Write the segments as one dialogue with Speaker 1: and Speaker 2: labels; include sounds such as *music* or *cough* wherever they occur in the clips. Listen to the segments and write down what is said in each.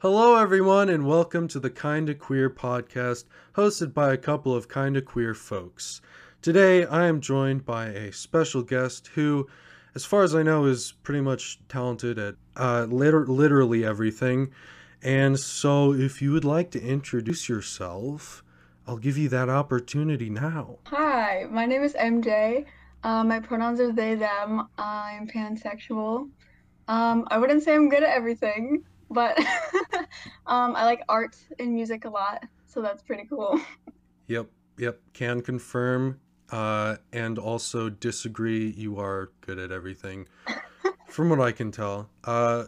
Speaker 1: Hello, everyone, and welcome to the Kinda Queer podcast, hosted by a couple of kinda queer folks. Today, I am joined by a special guest who, as far as I know, is pretty much talented at uh, liter- literally everything. And so, if you would like to introduce yourself, I'll give you that opportunity now.
Speaker 2: Hi, my name is MJ. Um, my pronouns are they, them. I'm pansexual. Um, I wouldn't say I'm good at everything, but *laughs* um, I like art and music a lot, so that's pretty cool.
Speaker 1: Yep, yep, can confirm uh, and also disagree. You are good at everything, *laughs* from what I can tell. Uh,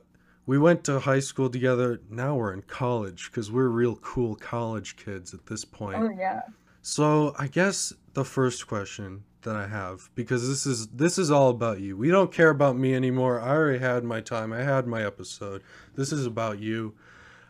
Speaker 1: we went to high school together. Now we're in college because we're real cool college kids at this point.
Speaker 2: Oh yeah.
Speaker 1: So I guess the first question that I have, because this is this is all about you. We don't care about me anymore. I already had my time. I had my episode. This is about you.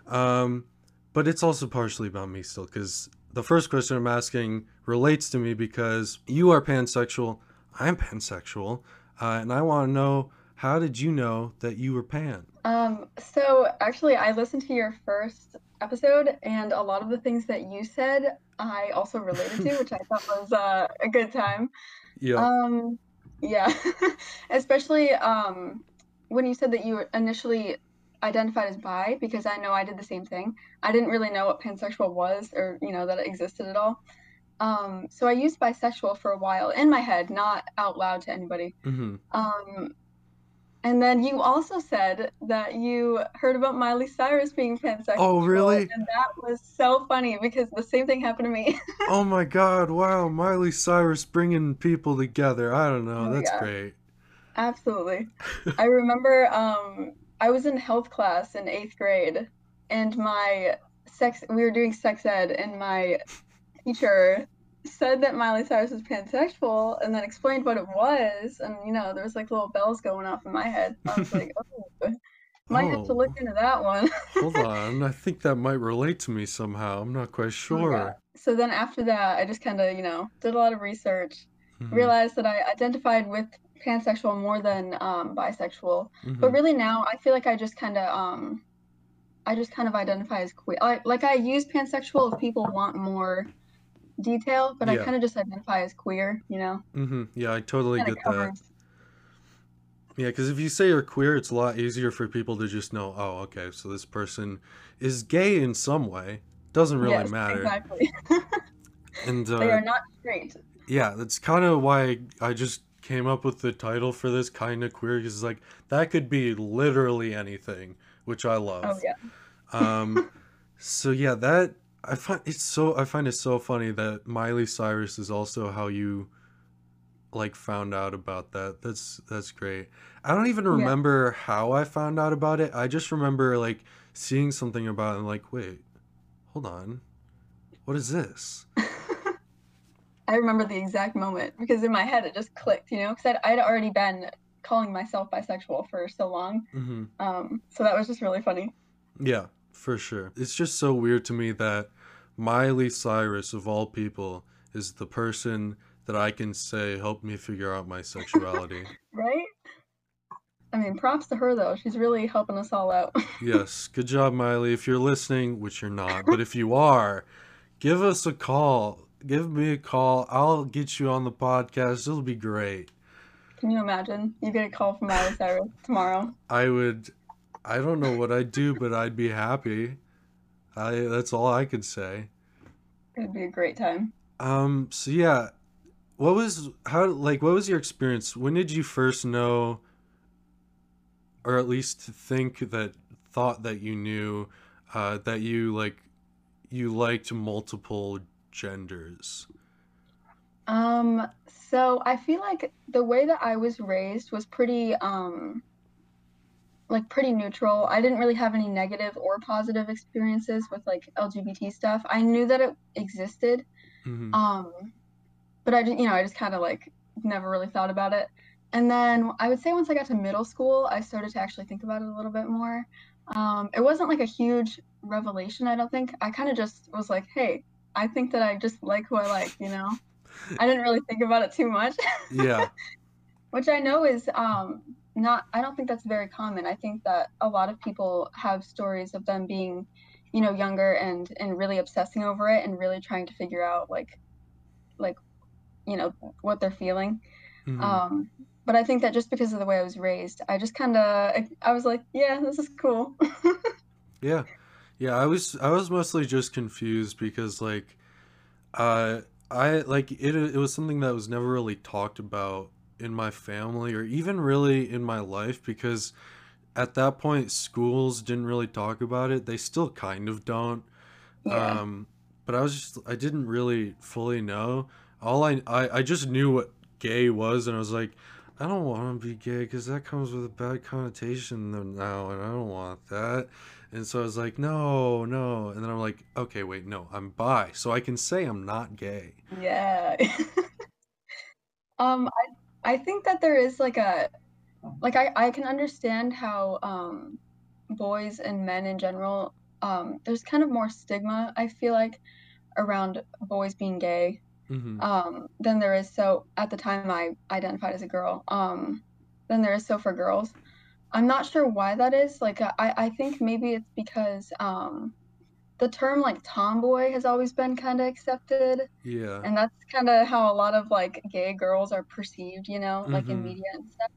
Speaker 1: Um, but it's also partially about me still, because the first question I'm asking relates to me because you are pansexual. I'm pansexual, uh, and I want to know how did you know that you were pan?
Speaker 2: Um, so actually, I listened to your first episode, and a lot of the things that you said, I also related to, which I thought was uh, a good time.
Speaker 1: Yeah.
Speaker 2: Um, yeah, *laughs* especially um, when you said that you initially identified as bi, because I know I did the same thing. I didn't really know what pansexual was, or you know that it existed at all. Um, so I used bisexual for a while in my head, not out loud to anybody.
Speaker 1: hmm
Speaker 2: Um, and then you also said that you heard about Miley Cyrus being pansexual.
Speaker 1: Oh, really?
Speaker 2: And that was so funny because the same thing happened to me. *laughs*
Speaker 1: Oh my God! Wow, Miley Cyrus bringing people together. I don't know.
Speaker 2: Oh,
Speaker 1: That's great.
Speaker 2: Absolutely. *laughs* I remember um, I was in health class in eighth grade, and my sex, we were doing sex ed, and my teacher said that Miley Cyrus was pansexual and then explained what it was. And, you know, there was like little bells going off in my head. I was like, *laughs* oh, might have to
Speaker 1: Oh.
Speaker 2: look into that one. *laughs*
Speaker 1: Hold on, I think that might relate to me somehow. I'm not quite
Speaker 2: Oh, yeah.
Speaker 1: sure.
Speaker 2: So then after that, I just kind of, you know, did a lot of research,
Speaker 1: Mhm,
Speaker 2: realized that I identified with pansexual more than um, bisexual. But
Speaker 1: mhm.
Speaker 2: really now, I feel like I just kind of, um, I just kind of identify as queer. I, like I use pansexual if people want more detail, but I kind of just identify as queer, you know?
Speaker 1: Mm-hmm. Yeah, I totally get that. Yeah, because if you say you're queer, it's a lot easier for people to just know, oh, okay, so this person is gay in some way. Doesn't really
Speaker 2: Yes,
Speaker 1: matter.
Speaker 2: exactly. *laughs*
Speaker 1: And
Speaker 2: They
Speaker 1: uh,
Speaker 2: are not straight.
Speaker 1: yeah, that's kind of why I just came up with the title for this kind of queer, because it's like that could be literally anything, which I love.
Speaker 2: Oh yeah.
Speaker 1: Um, *laughs* so yeah, that I find it's so I find it so funny that Miley Cyrus is also how you like found out about that. That's that's great. I don't even
Speaker 2: Yeah.
Speaker 1: remember how I found out about it. I just remember like seeing something about it and like, wait, hold on. What is this? *laughs*
Speaker 2: I remember the exact moment because in my head it just clicked, you know, because I'd, I'd already been calling myself bisexual for so long.
Speaker 1: hmm
Speaker 2: Um, so that was just really funny.
Speaker 1: Yeah, for sure. It's just so weird to me that Miley Cyrus, of all people, is the person that I can say helped me figure out my sexuality. *laughs*
Speaker 2: Right? I mean, props to her though. She's really helping us all out. *laughs*
Speaker 1: Yes, good job, Miley. If you're listening, which you're not, but if you are, give us a call. Give me a call. I'll get you on the podcast. It'll be great.
Speaker 2: Can you imagine? You get a call from Miley Cyrus tomorrow.
Speaker 1: I would, I don't know what I'd do, but I'd be happy. I that's all I could say.
Speaker 2: It'd be a great time.
Speaker 1: Um, so yeah, what was how like what was your experience? When did you first know, or at least think that thought that you knew, uh, that you like, you liked multiple genders?
Speaker 2: Um, so I feel like the way that I was raised was pretty, um, like pretty neutral. I didn't really have any negative or positive experiences with like LGBT stuff. I knew that it existed,
Speaker 1: hmm
Speaker 2: um, but I just, you know, I just kind of like never really thought about it. And then I would say once I got to middle school, I started to actually think about it a little bit more. Um, it wasn't like a huge revelation, I don't think. I kind of just was like, hey, I think that I just like who I like, you know? *laughs* I didn't really think about it too much,
Speaker 1: Yeah. *laughs*
Speaker 2: which I know is um, not I don't think that's very common. I think that a lot of people have stories of them being, you know, younger and and really obsessing over it and really trying to figure out like like you know what they're feeling.
Speaker 1: hmm
Speaker 2: Um but I think that just because of the way I was raised, I just kind of I, I was like, yeah, this is cool. *laughs*
Speaker 1: Yeah. Yeah, I was I was mostly just confused because like uh I like it it was something that was never really talked about in my family or even really in my life because at that point schools didn't really talk about it. They still kind of don't.
Speaker 2: Yeah.
Speaker 1: Um but I was just I didn't really fully know. All I I, I just knew what gay was and I was like I don't want to be gay because that comes with a bad connotation now, and I don't want that. And so I was like, no, no. And then I'm like, okay, wait, no, I'm bi, so I can say I'm not gay.
Speaker 2: Yeah. *laughs* Um, I I think that there is like a like I I can understand how um boys and men in general um there's kind of more stigma I feel like around boys being gay
Speaker 1: hmm
Speaker 2: um than there is so at the time I identified as a girl um than there is so for girls. I'm not sure why that is. Like I I think maybe it's because um the term like tomboy has always been kind of accepted
Speaker 1: Yeah.
Speaker 2: and that's kind of how a lot of like gay girls are perceived, you know, like in
Speaker 1: hmm
Speaker 2: media and stuff.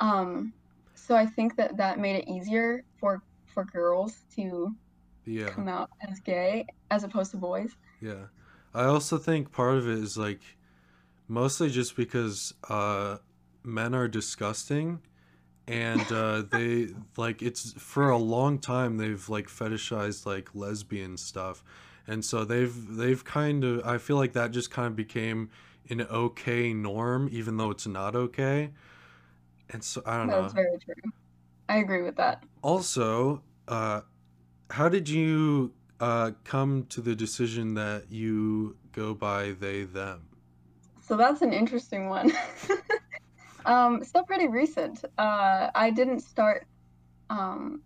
Speaker 2: Um, so I think that that made it easier for for girls to
Speaker 1: Yeah.
Speaker 2: come out as gay as opposed to boys.
Speaker 1: Yeah. I also think part of it is like mostly just because uh men are disgusting and uh they like it's for a long time they've like fetishized like lesbian stuff and so they've they've kind of i feel like that just kind of became an okay norm even though it's not okay and so i don't
Speaker 2: That is
Speaker 1: know That's
Speaker 2: very true. I agree with that.
Speaker 1: also uh how did you uh come to the decision that you go by they them
Speaker 2: So that's an interesting one. *laughs* Um, still pretty recent. Uh, I didn't start um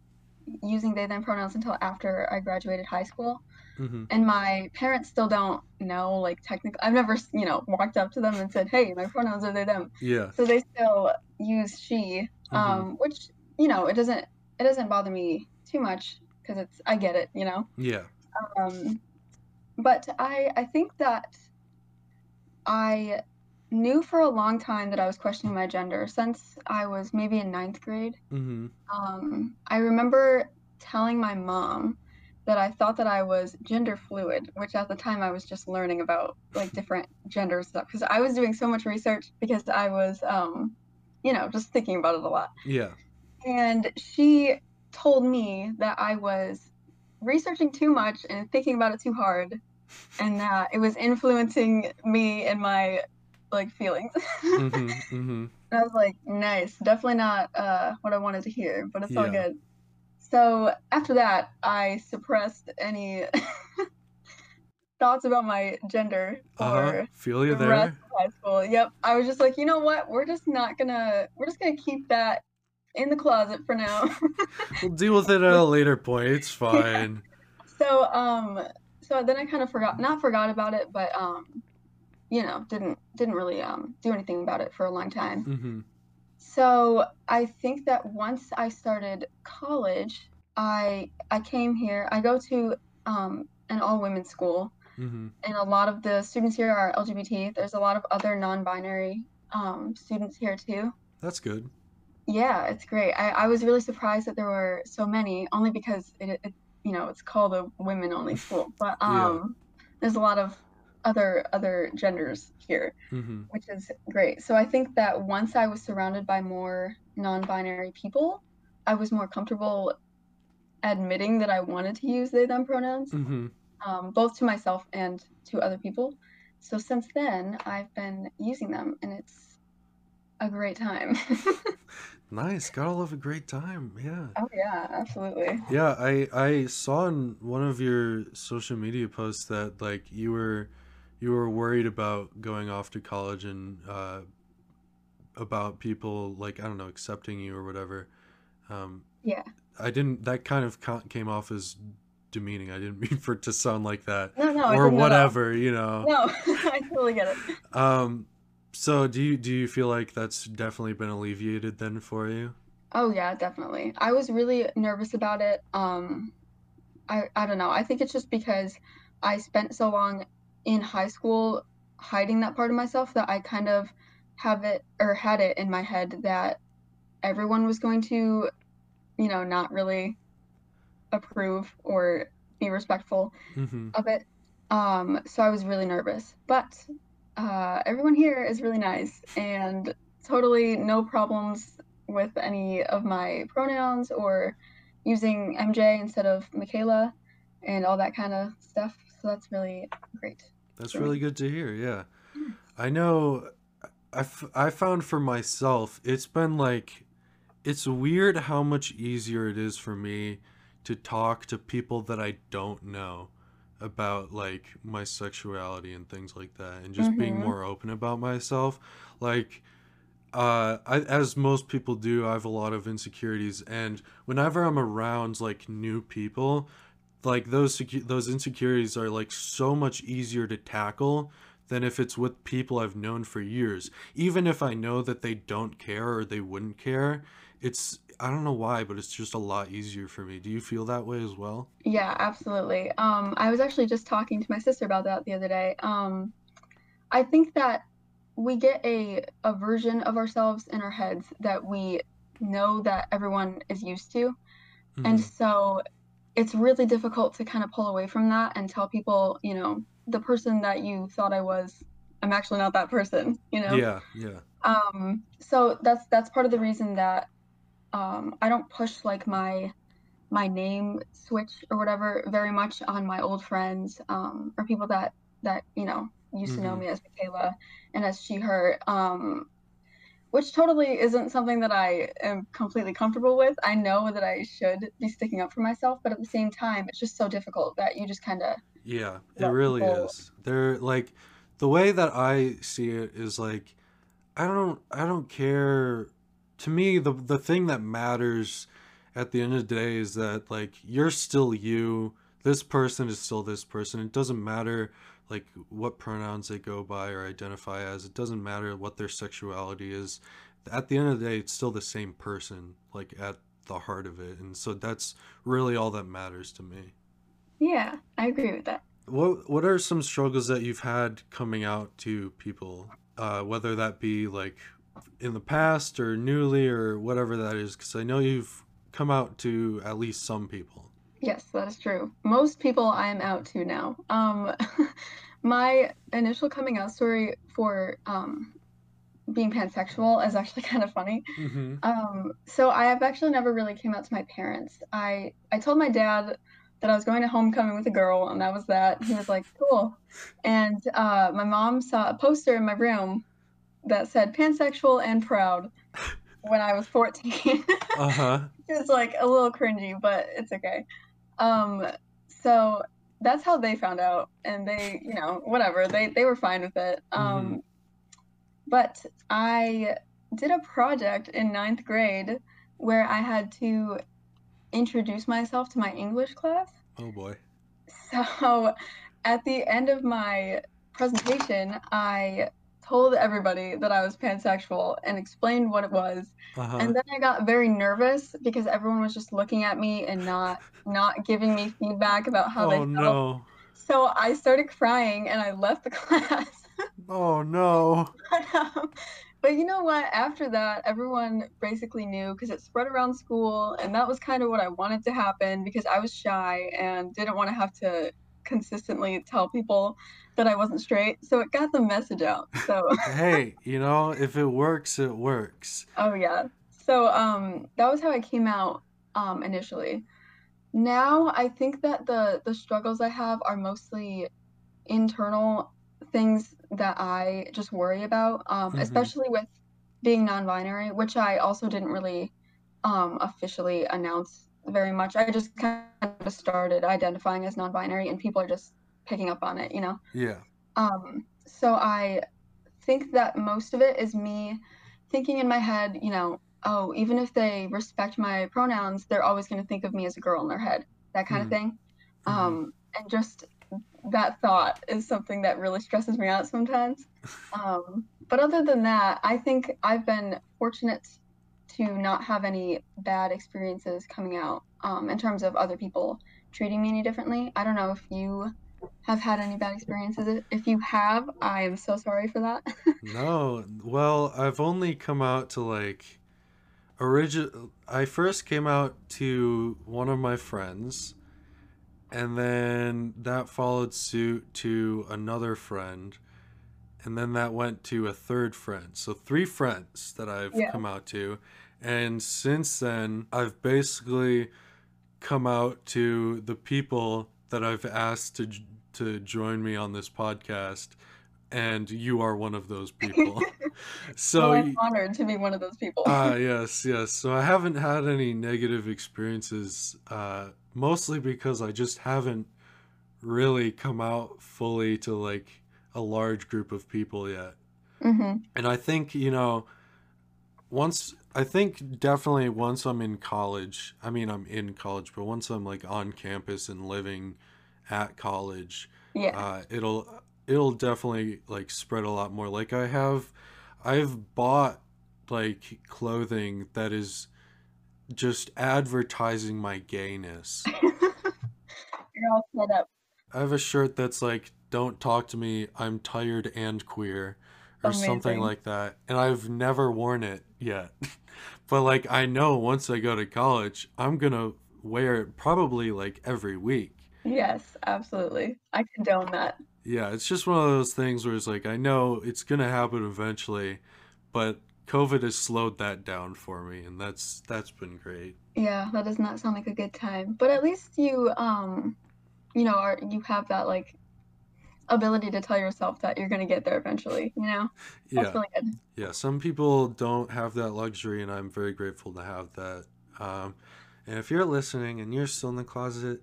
Speaker 2: using they them pronouns until after I graduated high school.
Speaker 1: mm-hmm.
Speaker 2: And my parents still don't know like technically i've never you know walked up to them and said hey my pronouns are they them.
Speaker 1: Yeah.
Speaker 2: So they still use she
Speaker 1: mm-hmm.
Speaker 2: um which you know it doesn't it doesn't bother me too much because it's i get it you know?
Speaker 1: Yeah.
Speaker 2: Um but i i think that i knew for a long time that i was questioning my gender since i was maybe in ninth grade.
Speaker 1: Mm-hmm.
Speaker 2: Um, I remember telling my mom that I thought that I was gender fluid, which at the time I was just learning about like different gender stuff because I was doing so much research because I was, um, you know, just thinking about it a lot.
Speaker 1: yeah.
Speaker 2: And she told me that I was researching too much and thinking about it too hard, and that it was influencing me and my like feelings.
Speaker 1: mm-hmm *laughs* mm-hmm
Speaker 2: And I was like, nice. Definitely not uh, what I wanted to hear, but it's all good. So after that, I suppressed any *laughs* thoughts about my gender
Speaker 1: uh-huh
Speaker 2: for
Speaker 1: feel you
Speaker 2: the
Speaker 1: there
Speaker 2: high school. Yep. I was just like, you know what? We're just not gonna, we're just gonna keep that in the closet for now. *laughs*
Speaker 1: we'll deal with it at a later point it's
Speaker 2: Yeah.
Speaker 1: fine
Speaker 2: So, um, so then I kind of forgot, not forgot about it, but um, you know, didn't didn't really um do anything about it for a long time.
Speaker 1: mm-hmm
Speaker 2: So I think that once I started college, I I came here. I go to um, an all women's school,
Speaker 1: mm-hmm
Speaker 2: and a lot of the students here are LGBT. There's a lot of other non-binary um, students here too.
Speaker 1: that's good
Speaker 2: Yeah, it's great. I, I was really surprised that there were so many, only because it, it you know it's called a women-only school, but
Speaker 1: yeah
Speaker 2: um, there's a lot of other other genders here
Speaker 1: mm-hmm
Speaker 2: which is great. So I think that once I was surrounded by more non-binary people, I was more comfortable admitting that I wanted to use they them pronouns,
Speaker 1: mm-hmm
Speaker 2: um, both to myself and to other people. So since then, I've been using them, and it's a great time. *laughs*
Speaker 1: nice gotta love a great time yeah
Speaker 2: oh yeah, absolutely.
Speaker 1: Yeah, I I saw in one of your social media posts that like you were you were worried about going off to college and uh about people like I don't know accepting you or whatever. Um
Speaker 2: Yeah.
Speaker 1: I didn't that kind of came off as demeaning. I didn't *laughs* mean for it to sound like that
Speaker 2: No, no,
Speaker 1: or whatever, you know.
Speaker 2: No, *laughs* I totally get it.
Speaker 1: Um So do you do you feel like that's definitely been alleviated then for you?
Speaker 2: Oh yeah, definitely. I was really nervous about it. Um, I I don't know. I think it's just because I spent so long in high school hiding that part of myself that I kind of have it or had it in my head that everyone was going to, you know, not really approve or be respectful
Speaker 1: Mm-hmm.
Speaker 2: of it. Um, so I was really nervous. But uh, everyone here is really nice and totally no problems with any of my pronouns or using MJ instead of Michaela and all that kind of stuff. So that's really great.
Speaker 1: That's really good to hear. Yeah. I know I, f- I found for myself, it's been like, it's weird how much easier it is for me to talk to people that I don't know about like my sexuality and things like that and just being
Speaker 2: Mhm.
Speaker 1: more open about myself. Like, uh, I, as most people do, I have a lot of insecurities, and whenever I'm around like new people, like those secu- those insecurities are like so much easier to tackle than if it's with people I've known for years. Even if I know that they don't care or they wouldn't care, it's I don't know why, but it's just a lot easier for me. Do you feel that way as well?
Speaker 2: Yeah, absolutely. Um, I was actually just talking to my sister about that the other day. Um, I think that we get a a version of ourselves in our heads that we know that everyone is used to. And
Speaker 1: Mhm.
Speaker 2: so it's really difficult to kind of pull away from that and tell people, you know, the person that you thought I was, I'm actually not that person, you know?
Speaker 1: Yeah, yeah.
Speaker 2: Um, so that's that's part of the reason that um, I don't push like my my name switch or whatever very much on my old friends um, or people that that you know used to know
Speaker 1: Mhm.
Speaker 2: me as Michaela and as she her um, which totally isn't something that I am completely comfortable with. I know that I should be sticking up for myself, but at the same time, it's just so difficult that you just kind of
Speaker 1: Yeah, it really
Speaker 2: people.
Speaker 1: is. They're like the way that I see it is like I don't I don't care to me the the thing that matters at the end of the day is that like you're still you. This person is still this person. It doesn't matter like what pronouns they go by or identify as. It doesn't matter what their sexuality is. At the end of the day, it's still the same person like at the heart of it. And so that's really all that matters to me.
Speaker 2: Yeah, I agree with that.
Speaker 1: What what are some struggles that you've had coming out to people, uh, whether that be like in the past or newly or whatever that is? Because I know you've come out to at least some people.
Speaker 2: Yes, that is true. Most people I am out to now. Um, *laughs* my initial coming out story for um, being pansexual is actually *laughs* kind of funny.
Speaker 1: Mm-hmm.
Speaker 2: Um, so I have actually never really came out to my parents. I I told my dad that I was going to homecoming with a girl, and that was that. He was like, "Cool," and uh, my mom saw a poster in my room that said "pansexual and proud" when I was 14. *laughs*
Speaker 1: Uh huh.
Speaker 2: It was like a little cringy, but it's okay. Um, so that's how they found out, and they, you know, whatever. They they were fine with it. Um, but I did a project in ninth grade where I had to introduce myself to my English class.
Speaker 1: Oh boy.
Speaker 2: So *laughs* at the end of my presentation, I told everybody that I was pansexual and explained what it was.
Speaker 1: Uh huh.
Speaker 2: And then I got very nervous because everyone was just looking at me and not not giving me feedback about how they
Speaker 1: Oh
Speaker 2: felt.
Speaker 1: no.
Speaker 2: So I started crying and I left the *laughs* class.
Speaker 1: Oh no.
Speaker 2: But, um, but you know what? After that, everyone basically knew because it spread around school, and that was kind of what I wanted to happen because I was shy and didn't want to have to consistently tell people that I wasn't straight. So it got the message out. So, *laughs*
Speaker 1: Hey, you know, if it works, it works.
Speaker 2: oh yeah. So um, that was how I came out um, initially. Now I think that the the struggles I have are mostly internal things that I just worry about, um,
Speaker 1: Mhm.
Speaker 2: especially with being non-binary, which I also didn't really um, officially announce very much. I just kind of started identifying as non-binary, and people are just picking up on it, you know.
Speaker 1: Yeah.
Speaker 2: Um, so I think that most of it is me thinking in my head, you know, oh, even if they respect my pronouns, they're always going to think of me as a girl in their head, that kind
Speaker 1: Mhm.
Speaker 2: of thing.
Speaker 1: Mhm.
Speaker 2: Um, and just that thought is something that really stresses me out sometimes. *laughs* Um, but other than that, I think I've been fortunate to not have any bad experiences coming out um, in terms of other people treating me any differently. I don't know if you have had any bad experiences. If you have, I am so sorry for that. *laughs*
Speaker 1: no, well, I've only come out to like origin. I first came out to one of my friends, and then that followed suit to another friend, and then that went to a third friend. So three friends that I've
Speaker 2: Yeah.
Speaker 1: come out to, and since then I've basically come out to the people that I've asked to to join me on this podcast, and you are one of those people. *laughs* so
Speaker 2: well, I'm honored to be one of those people.
Speaker 1: Ah, *laughs* yes, yes. So I haven't had any negative experiences, uh, mostly because I just haven't really come out fully to like a large group of people yet.
Speaker 2: hmm
Speaker 1: And I think, you know, once I think definitely once I'm in college, I mean I'm in college, but once I'm like on campus and living at college,
Speaker 2: Yeah.
Speaker 1: uh, it'll it'll definitely like spread a lot more. Like I have, I've bought like clothing that is just advertising my gayness. *laughs*
Speaker 2: You're all set up.
Speaker 1: I have a shirt that's like "Don't talk to me, I'm tired and queer," or something like that, and I've never worn it yet. *laughs* but like I know once I go to college, I'm gonna wear it probably like every week.
Speaker 2: Yes, absolutely. I condone that.
Speaker 1: Yeah, it's just one of those things where it's like I know it's gonna happen eventually, but COVID has slowed that down for me, and that's that's been great.
Speaker 2: Yeah, that does not sound like a good time. But at least you, um, you know, are you have that like ability to tell yourself that you're gonna get there eventually, you know? That's
Speaker 1: Yeah,
Speaker 2: really good.
Speaker 1: yeah. Some people don't have that luxury, and I'm very grateful to have that. Um, and if you're listening and you're still in the closet,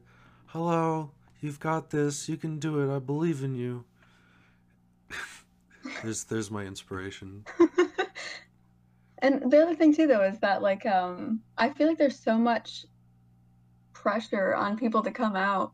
Speaker 1: hello, you've got this. You can do it. I believe in you. *laughs* there's there's my inspiration. *laughs*
Speaker 2: And the other thing too though is that like um I feel like there's so much pressure on people to come out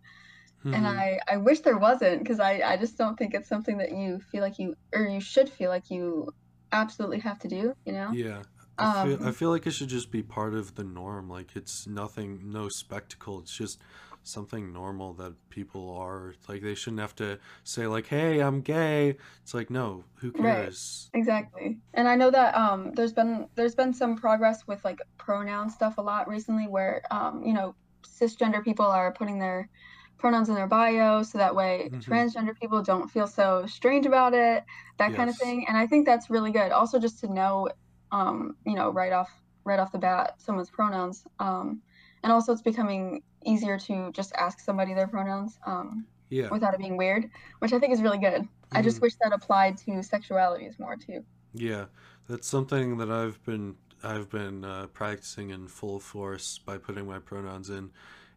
Speaker 2: and
Speaker 1: Mhm.
Speaker 2: I I wish there wasn't because I I just don't think it's something that you feel like you or you should feel like you absolutely have to do, you know?
Speaker 1: Yeah. I feel, I
Speaker 2: Um
Speaker 1: feel like it should just be part of the norm. Like it's nothing, no spectacle. It's just something normal that people are. Like they shouldn't have to say like, "Hey, I'm gay." It's like, no, who cares right.
Speaker 2: Exactly. And I know that um there's been there's been some progress with like pronoun stuff a lot recently where um you know cisgender people are putting their pronouns in their bio so that way
Speaker 1: hmm
Speaker 2: transgender people don't feel so strange about it, that kind of thing. And I think that's really good. Also just to know um you know right off right off the bat someone's pronouns. Um and also it's becoming easier to just ask somebody their pronouns um
Speaker 1: Yeah.
Speaker 2: without it being weird, which I think is really good. I just
Speaker 1: hmm
Speaker 2: wish that applied to sexualities more too.
Speaker 1: Yeah. That's something that I've been I've been uh, practicing in full force by putting my pronouns in.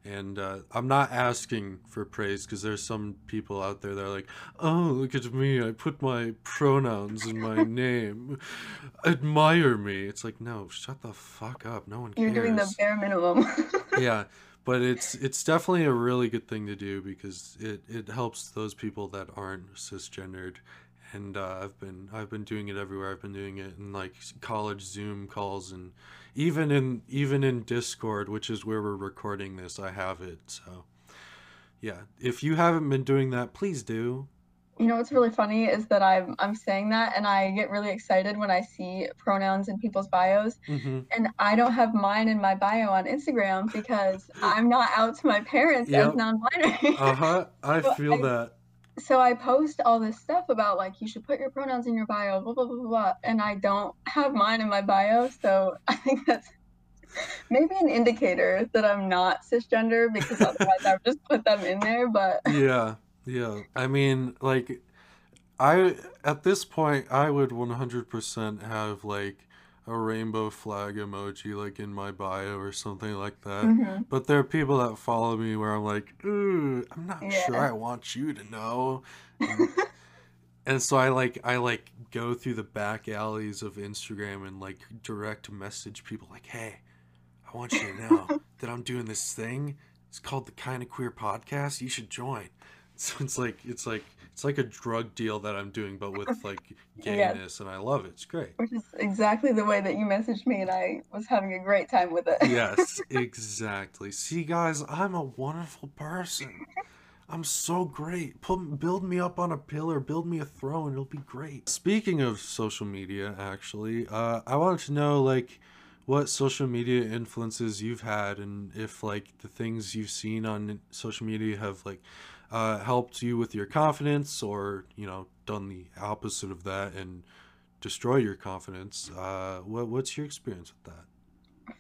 Speaker 1: And uh, I'm not asking for praise because there's some people out there that are like, oh, look at me. I put my pronouns in my *laughs* name. Admire me. It's like, no, shut the fuck up. No one
Speaker 2: You're doing the
Speaker 1: cares.
Speaker 2: bare minimum. *laughs*
Speaker 1: Yeah, but it's it's definitely a really good thing to do because it, it helps those people that aren't cisgendered. And uh, I've been I've been doing it everywhere. I've been doing it in like college Zoom calls and even in even in Discord, which is where we're recording this. I have it. So yeah, if you haven't been doing that, please do.
Speaker 2: You know what's really funny is that I'm I'm saying that and I get really excited when I see pronouns in people's bios
Speaker 1: Mm-hmm.
Speaker 2: and I don't have mine in my bio on Instagram because *laughs* I'm not out to my parents as non-binary. *laughs*
Speaker 1: Uh huh. I
Speaker 2: So
Speaker 1: feel
Speaker 2: I
Speaker 1: that.
Speaker 2: so I post all this stuff about like you should put your pronouns in your bio, blah blah blah blah, blah and I don't have mine in my bio, so I think that's maybe an indicator that I'm not cisgender because *laughs* otherwise I would just put them in there, but
Speaker 1: Yeah, yeah. I mean, like, I at this point I would 100% have like a rainbow flag emoji like in my bio or something like that.
Speaker 2: Mhm.
Speaker 1: But there are people that follow me where I'm like, ooh, I'm not sure. I want you to know. And, and so I like I like go through the back alleys of Instagram and like direct message people like, hey, I want you to know *laughs* that I'm doing this thing. It's called the Kind of Queer Podcast. You should join. *laughs* So it's like it's like it's like a drug deal that I'm doing, but with *laughs* like
Speaker 2: Yes,
Speaker 1: gayness, and I love it. It's great.
Speaker 2: which is exactly the way that you messaged me, and I was having a great time with it.
Speaker 1: Yes, *laughs* exactly. See, guys, I'm a wonderful person. I'm so great. Put build me up on a pillar, build me a throne. It'll be great. Speaking of social media, actually, uh, I wanted to know like what social media influences you've had, and if like the things you've seen on social media have like uh, helped you with your confidence, or you know, done the opposite of that and destroy your confidence. Uh, what what's your experience with that?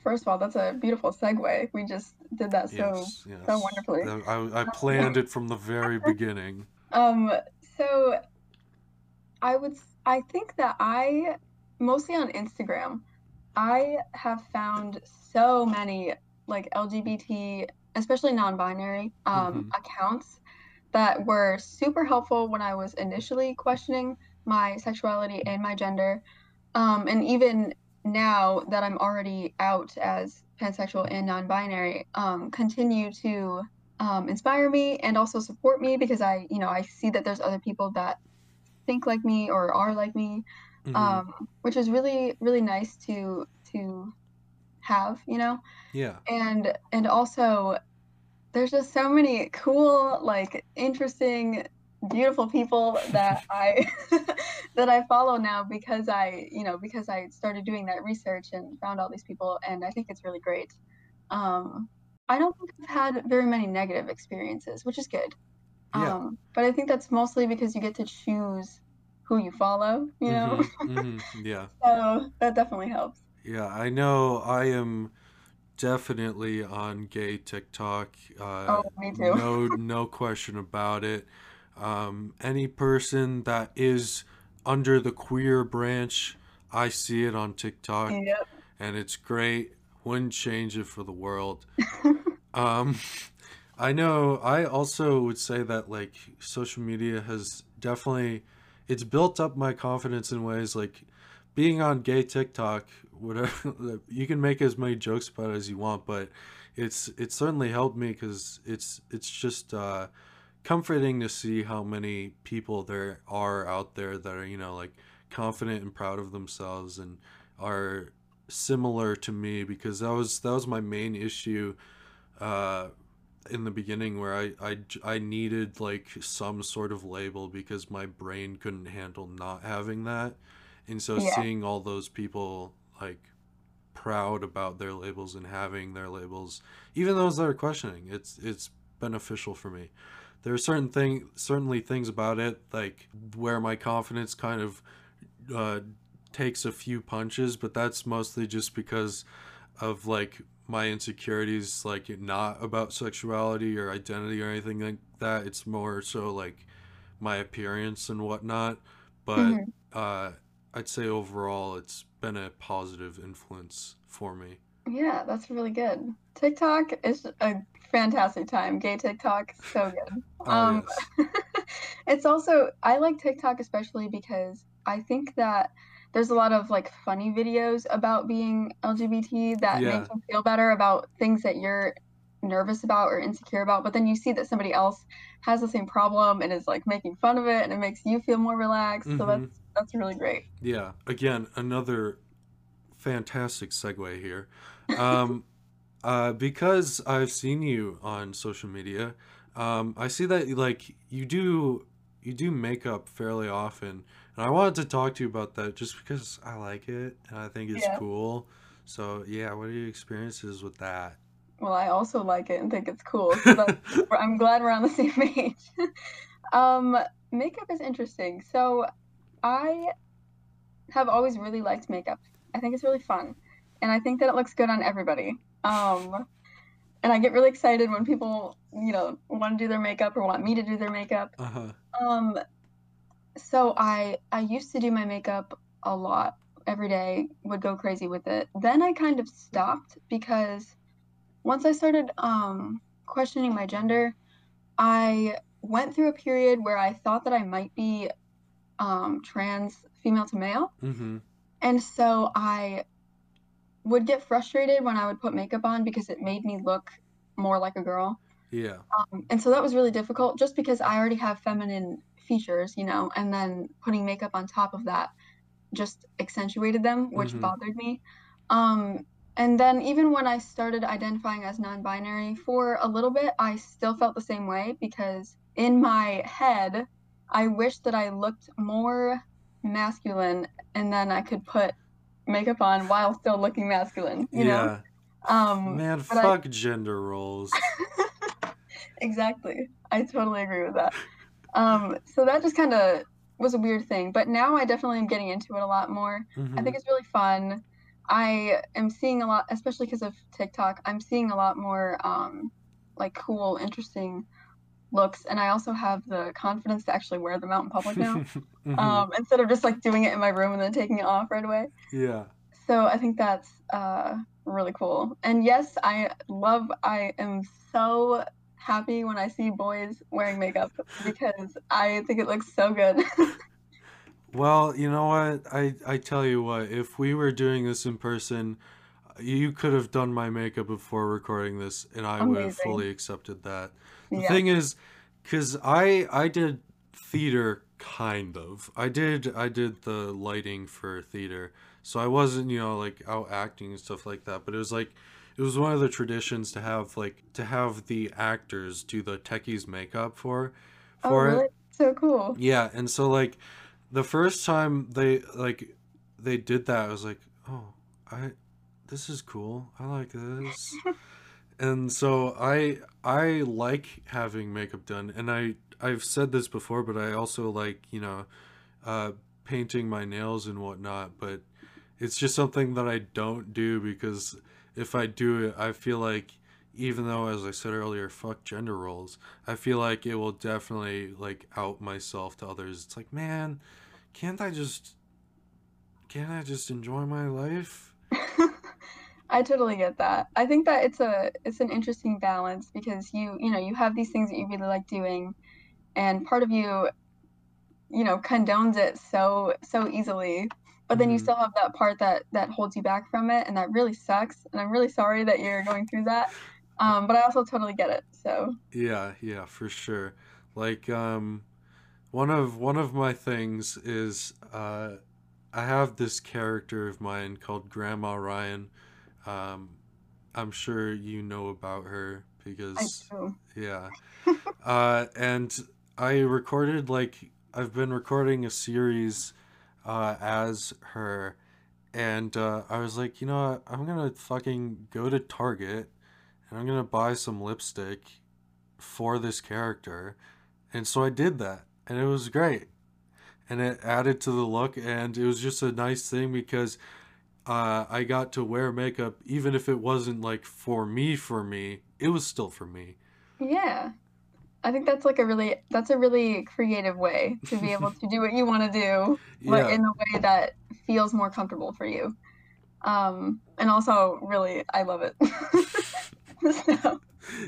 Speaker 2: First of all, that's a beautiful segue. We just did that so
Speaker 1: Yes,
Speaker 2: so wonderfully.
Speaker 1: I, I planned it from the *laughs* very beginning.
Speaker 2: Um, so I would i think that I mostly on Instagram, I have found so many like LGBT, especially non-binary um,
Speaker 1: hmm
Speaker 2: accounts that were super helpful when I was initially questioning my sexuality and my gender. Um, and even now that I'm already out as pansexual and non-binary, um, continue to um, inspire me and also support me because I, you know, I see that there's other people that think like me or are like me,
Speaker 1: hmm
Speaker 2: um, which is really, really nice to to have, you know.
Speaker 1: Yeah.
Speaker 2: And and also there's just so many cool, like interesting, beautiful people that *laughs* I *laughs* that I follow now because I, you know, because I started doing that research and found all these people, and I think it's really great. Um, I don't think I've had very many negative experiences, which is good.
Speaker 1: Yeah.
Speaker 2: Um, but I think that's mostly because you get to choose who you follow, you know?
Speaker 1: hmm *laughs* hmm Yeah.
Speaker 2: So that definitely helps.
Speaker 1: Yeah. I know I am definitely on gay TikTok. Uh,
Speaker 2: Oh, me too.
Speaker 1: no, no question about it. Um, any person that is under the queer branch, I see it on TikTok,
Speaker 2: Yep.
Speaker 1: and it's great. Wouldn't change it for the world. *laughs* Um, I know I also would say that like social media has definitely it's built up my confidence in ways like being on gay TikTok, whatever *laughs* you can make as many jokes about it as you want, but it's it's certainly helped me because it's it's just uh, comforting to see how many people there are out there that are you know like confident and proud of themselves and are similar to me because that was that was my main issue uh in the beginning where I, I I needed like some sort of label because my brain couldn't handle not having that and so
Speaker 2: Yeah.
Speaker 1: seeing all those people like proud about their labels and having their labels even those that are questioning it's it's beneficial for me. There are certain thing certainly things about it like where my confidence kind of uh takes a few punches but that's mostly just because of like my insecurities like not about sexuality or identity or anything like that. It's more so like my appearance and whatnot. But
Speaker 2: hmm
Speaker 1: uh i'd say overall it's been a positive influence for me
Speaker 2: Yeah, that's really good. TikTok is a fantastic time. Gay TikTok, so good. *laughs*
Speaker 1: oh
Speaker 2: Um,
Speaker 1: yes *laughs*
Speaker 2: it's also, I like TikTok especially because I think that there's a lot of like funny videos about being LGBT that
Speaker 1: yeah
Speaker 2: make you feel better about things that you're nervous about or insecure about. But then you see that somebody else has the same problem and is like making fun of it and it makes you feel more relaxed. So
Speaker 1: mm-hmm
Speaker 2: that's that's really great.
Speaker 1: yeah again another fantastic segue here um *laughs* uh because i've seen you on social media um i see that like you do you do makeup fairly often and i wanted to talk to you about that just because i like it and i think it's
Speaker 2: Yeah.
Speaker 1: cool so yeah what are your experiences with that
Speaker 2: Well, I also like it and think it's cool. *laughs* So I'm glad we're on the same page. *laughs* Um, makeup is interesting. So I have always really liked makeup. I think it's really fun, and I think that it looks good on everybody. Um, and I get really excited when people, you know, want to do their makeup or want me to do their makeup.
Speaker 1: uh-huh
Speaker 2: Um, so I I used to do my makeup a lot every day, would go crazy with it. Then I kind of stopped because once I started um questioning my gender, I went through a period where I thought that I might be um trans female to male.
Speaker 1: mm-hmm
Speaker 2: And so I would get frustrated when I would put makeup on because it made me look more like a girl.
Speaker 1: Yeah.
Speaker 2: Um, and so that was really difficult just because I already have feminine features, you know, and then putting makeup on top of that just accentuated them, which
Speaker 1: Mhm.
Speaker 2: bothered me. Um, and then even when I started identifying as non-binary for a little bit, I still felt the same way because in my head, I wish that I looked more masculine and then I could put makeup on while still looking masculine, you know?
Speaker 1: yeah.
Speaker 2: Um,
Speaker 1: Man,
Speaker 2: but I-
Speaker 1: fuck gender roles. *laughs*
Speaker 2: exactly. I totally agree with that. Um, so that just kind of was a weird thing, but now I definitely am getting into it a lot more. I
Speaker 1: Mhm.
Speaker 2: think it's really fun. I am seeing a lot, especially because of TikTok. I'm seeing a lot more um, like cool, interesting looks, and I also have the confidence to actually wear them out in public now, *laughs*
Speaker 1: Mhm.
Speaker 2: um, instead of just like doing it in my room and then taking it off right away.
Speaker 1: yeah.
Speaker 2: So I think that's uh, really cool. And yes, I love. I am so happy when I see boys wearing makeup *laughs* because I think it looks so good. *laughs*
Speaker 1: Well, you know what? I I tell you what, if we were doing this in person, you could have done my makeup before recording this, and I would have fully accepted that. The
Speaker 2: yeah.
Speaker 1: thing is, because I I did theater kind of. I did I did the lighting for theater, so I wasn't you know like out acting and stuff like that. But it was like it was one of the traditions to have like to have the actors do the techies makeup for
Speaker 2: oh,
Speaker 1: for it.
Speaker 2: So cool.
Speaker 1: Yeah, and so like the first time they like they did that, I was like, "Oh, I this is cool. I like this." and so I I like having makeup done, and I I've said this before, but I also like, you know, uh painting my nails and whatnot, but it's just something that I don't do because if I do it, I feel like even though as I said earlier, fuck gender roles, I feel like it will definitely like out myself to others. It's like, man, can't I just can't I just enjoy my life? *laughs*
Speaker 2: I totally get that. I think that it's a it's an interesting balance because you you know you have these things that you really like doing, and part of you, you know, condones it so so easily, but then you
Speaker 1: Mhm.
Speaker 2: still have that part that that holds you back from it, and that really sucks. And I'm really sorry that you're going through that. Um, but I also totally get it. So
Speaker 1: Yeah, yeah, for sure. Like um one of one of my things is uh I have this character of mine called Grandma Ryan. Um I'm sure you know about her because yeah. *laughs* Uh and I recorded like I've been recording a series uh as her and uh I was like, you know what? I'm gonna fucking go to Target and I'm gonna buy some lipstick for this character. And so I did that, and it was great. And it added to the look, and it was just a nice thing because uh, I got to wear makeup, even if it wasn't like for me, for me, it was still for me.
Speaker 2: Yeah. I think that's like a really that's a really creative way to be able *laughs* to do what you want to do, but
Speaker 1: Yeah,
Speaker 2: in a way that feels more comfortable for you. Um, and also really I love it. *laughs* So,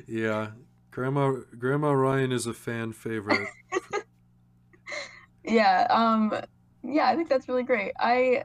Speaker 1: yeah. Grandma Grandma Ryan is a fan favorite. *laughs*
Speaker 2: yeah, um, yeah, I think that's really great. I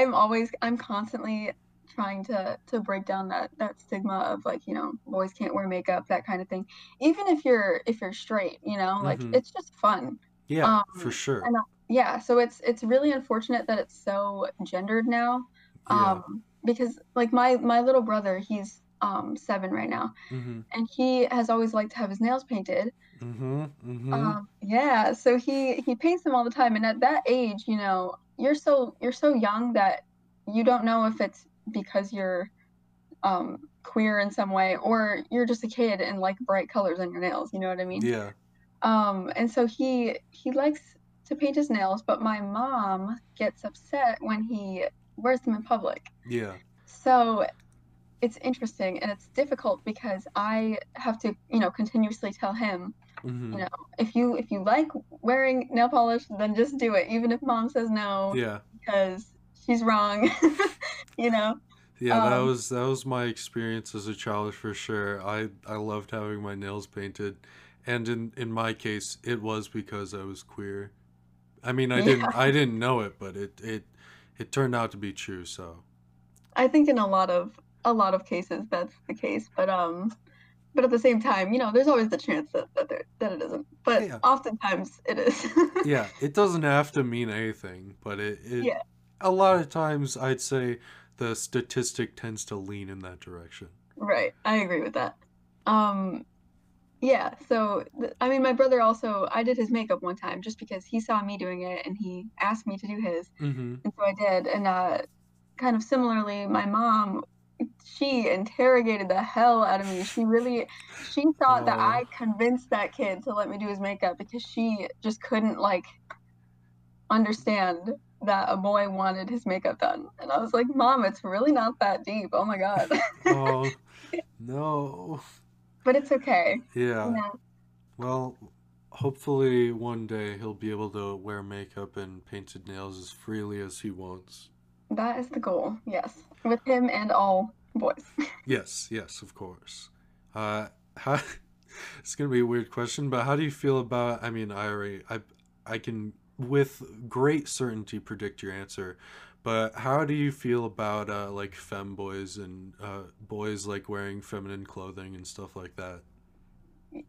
Speaker 2: I'm always I'm constantly trying to to break down that that stigma of like, you know, boys can't wear makeup, that kind of thing. Even if you're if you're straight, you know, like
Speaker 1: hmm
Speaker 2: it's just fun.
Speaker 1: Yeah, for
Speaker 2: Um,
Speaker 1: sure.
Speaker 2: and uh, yeah, so it's it's really unfortunate that it's so gendered now.
Speaker 1: Yeah.
Speaker 2: Um, because like my my little brother, he's um seven right now,
Speaker 1: hmm
Speaker 2: and he has always liked to have his nails painted.
Speaker 1: hmm hmm
Speaker 2: Um, yeah, so he he paints them all the time, and at that age, you know, you're so you're so young that you don't know if it's because you're um queer in some way or you're just a kid and like bright colors on your nails, you know what I mean?
Speaker 1: Yeah.
Speaker 2: Um, and so he he likes to paint his nails, but my mom gets upset when he wears them in public.
Speaker 1: Yeah.
Speaker 2: So it's interesting and it's difficult because I have to, you know, continuously tell him,
Speaker 1: hmm
Speaker 2: you know, if you if you like wearing nail polish, then just do it, even if mom says no,
Speaker 1: Yeah.
Speaker 2: because she's wrong. *laughs* You know?
Speaker 1: Yeah, that
Speaker 2: Um,
Speaker 1: was that was my experience as a child for sure. I I loved having my nails painted, and in in my case, it was because I was queer. I mean, I *laughs* didn't. I didn't know it, but it it it turned out to be true. So
Speaker 2: I think in a lot of a lot of cases that's the case, but um but at the same time, you know, there's always the chance that that, there, that it isn't. But
Speaker 1: Yeah.
Speaker 2: oftentimes it is. *laughs*
Speaker 1: Yeah, it doesn't have to mean anything, but it, it
Speaker 2: Yeah.
Speaker 1: a lot of times I'd say the statistic tends to lean in that direction.
Speaker 2: Right. I agree with that. Um, yeah, so I mean, my brother also, I did his makeup one time just because he saw me doing it and he asked me to do his,
Speaker 1: Mm-hmm.
Speaker 2: and so I did. And uh, kind of similarly, my mom, she interrogated the hell out of me. She really, she thought that
Speaker 1: Oh.
Speaker 2: I convinced that kid to let me do his makeup because she just couldn't like understand that a boy wanted his makeup done. And I was like, Mom, it's really not that deep. Oh my God.
Speaker 1: Oh *laughs* no.
Speaker 2: but it's okay.
Speaker 1: Yeah.
Speaker 2: Know?
Speaker 1: Well, hopefully one day he'll be able to wear makeup and painted nails as freely as he wants.
Speaker 2: That is the goal, yes. With him and all boys. *laughs*
Speaker 1: Yes, yes, of course. Uh, how? *laughs* It's gonna be a weird question, but how do you feel about? I mean, I already, I, I can with great certainty predict your answer, but how do you feel about uh, like femboys and uh, boys like wearing feminine clothing and stuff like that?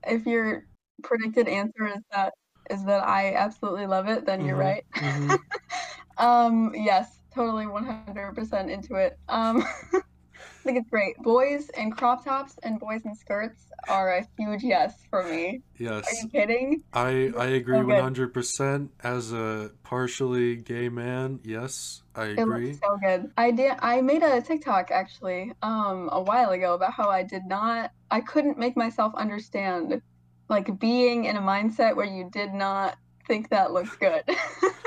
Speaker 2: If your predicted answer is that is that I absolutely love it, then you're
Speaker 1: Mhm,
Speaker 2: right.
Speaker 1: mhm. *laughs*
Speaker 2: um, yes, totally 100% into it. Um, *laughs* I think it's great. Boys in crop tops and boys in skirts are a huge yes for me.
Speaker 1: Yes.
Speaker 2: Are you kidding?
Speaker 1: I I agree
Speaker 2: so
Speaker 1: hundred percent. As a partially gay man, yes, I
Speaker 2: It
Speaker 1: agree.
Speaker 2: looks so good. I did. I made a TikTok actually, um, a while ago about how I did not. I couldn't make myself understand, like being in a mindset where you did not think that looks good. *laughs*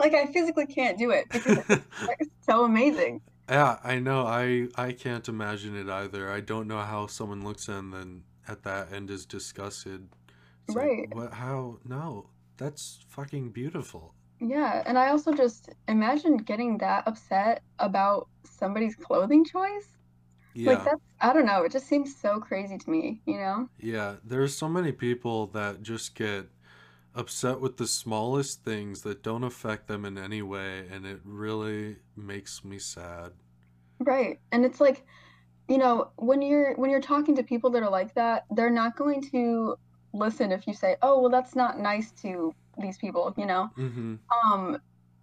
Speaker 2: like I physically can't do it because *laughs* it's so amazing.
Speaker 1: Yeah, I know. I I can't imagine it either. I don't know how someone looks and then at that end is disgusted. It's like,
Speaker 2: Right.
Speaker 1: what? How? No, that's fucking beautiful.
Speaker 2: Yeah, and I also just imagine getting that upset about somebody's clothing choice.
Speaker 1: Yeah.
Speaker 2: Like that's, I don't know, it just seems so crazy to me, you know?
Speaker 1: yeah. There's so many people that just get upset with the smallest things that don't affect them in any way, and it really makes me sad.
Speaker 2: Right. And it's like, you know, when you're when you're talking to people that are like that, they're not going to listen if you say, "Oh, well, that's not nice to these people," you know?
Speaker 1: Mm-hmm.
Speaker 2: Um,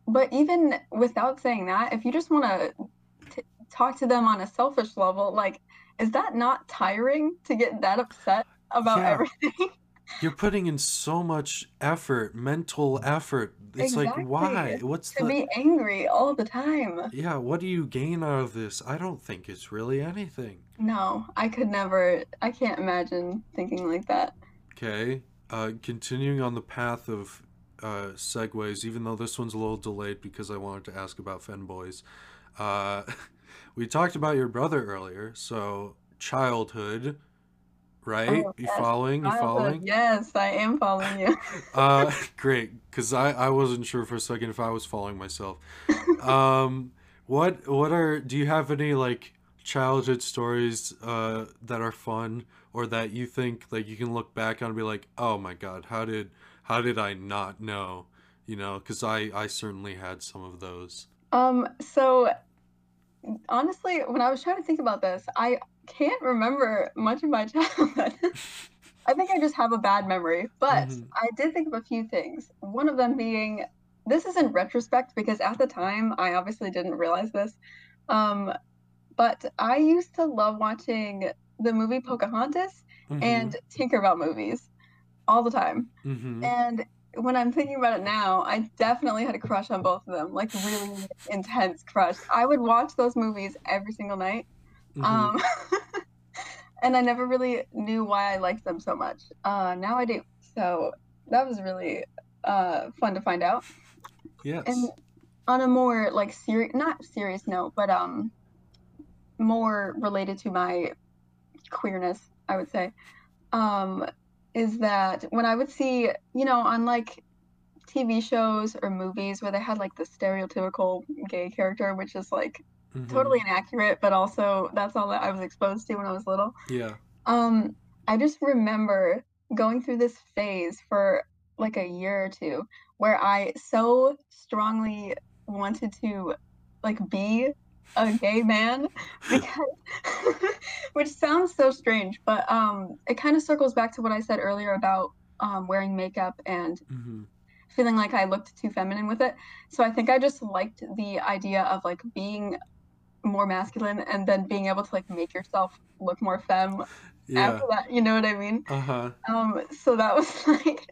Speaker 2: but even without saying that, if you just want to talk to them on a selfish level, like, is that not tiring to get that upset about
Speaker 1: Yeah.
Speaker 2: everything? *laughs*
Speaker 1: You're putting in so much effort, mental effort. It's like, why?
Speaker 2: Exactly.
Speaker 1: What's
Speaker 2: To
Speaker 1: the
Speaker 2: be angry all the time.
Speaker 1: Yeah, what do you gain out of this? I don't think it's really anything.
Speaker 2: No, I could never, I can't imagine thinking like that.
Speaker 1: Okay, uh, continuing on the path of uh, segues, even though this one's a little delayed because I wanted to ask about femboys. Uh, *laughs* we talked about your brother earlier, so childhood, right?
Speaker 2: Oh,
Speaker 1: You
Speaker 2: yes,
Speaker 1: following? You
Speaker 2: Childhood.
Speaker 1: following?
Speaker 2: Yes, I am following you. *laughs*
Speaker 1: Uh, great, because I, I wasn't sure for a second if I was following myself. Um, what what are do you have any like childhood stories uh that are fun or that you think like you can look back on and be like, oh my God, how did how did I not know? You know, because I I certainly had some of those.
Speaker 2: Um, so honestly, when I was trying to think about this, I can't remember much of my *laughs* childhood. I think I just have a bad memory, but
Speaker 1: Mhm.
Speaker 2: I did think of a few things. One of them being, this is in retrospect because at the time I obviously didn't realize this. Um, but I used to love watching the movie Pocahontas
Speaker 1: Mhm,
Speaker 2: and Tinkerbell movies all the time.
Speaker 1: mhm.
Speaker 2: And when I'm thinking about it now, I definitely had a crush on both of them, like really *laughs* intense crush. I would watch those movies every single night.
Speaker 1: Mhm.
Speaker 2: Um, *laughs* and I never really knew why I liked them so much. Uh, now I do. So that was really uh, fun to find out.
Speaker 1: yes.
Speaker 2: And on a more like serious, not serious note, but um, more related to my queerness, I would say, um, is that when I would see, you know, on like TV shows or movies where they had like the stereotypical gay character, which is like
Speaker 1: Mhm.
Speaker 2: totally inaccurate, but also that's all that I was exposed to when I was little.
Speaker 1: Yeah.
Speaker 2: Um, I just remember going through this phase for like a year or two where I so strongly wanted to like be a gay man *laughs* because *laughs* which sounds so strange, but um it kind of circles back to what I said earlier about um wearing makeup and
Speaker 1: mm-hmm.
Speaker 2: feeling like I looked too feminine with it. So I think I just liked the idea of like being more masculine and then being able to like make yourself look more femme
Speaker 1: Yeah.
Speaker 2: after that, you know what I mean?
Speaker 1: Uh-huh.
Speaker 2: Um, so that was *laughs* like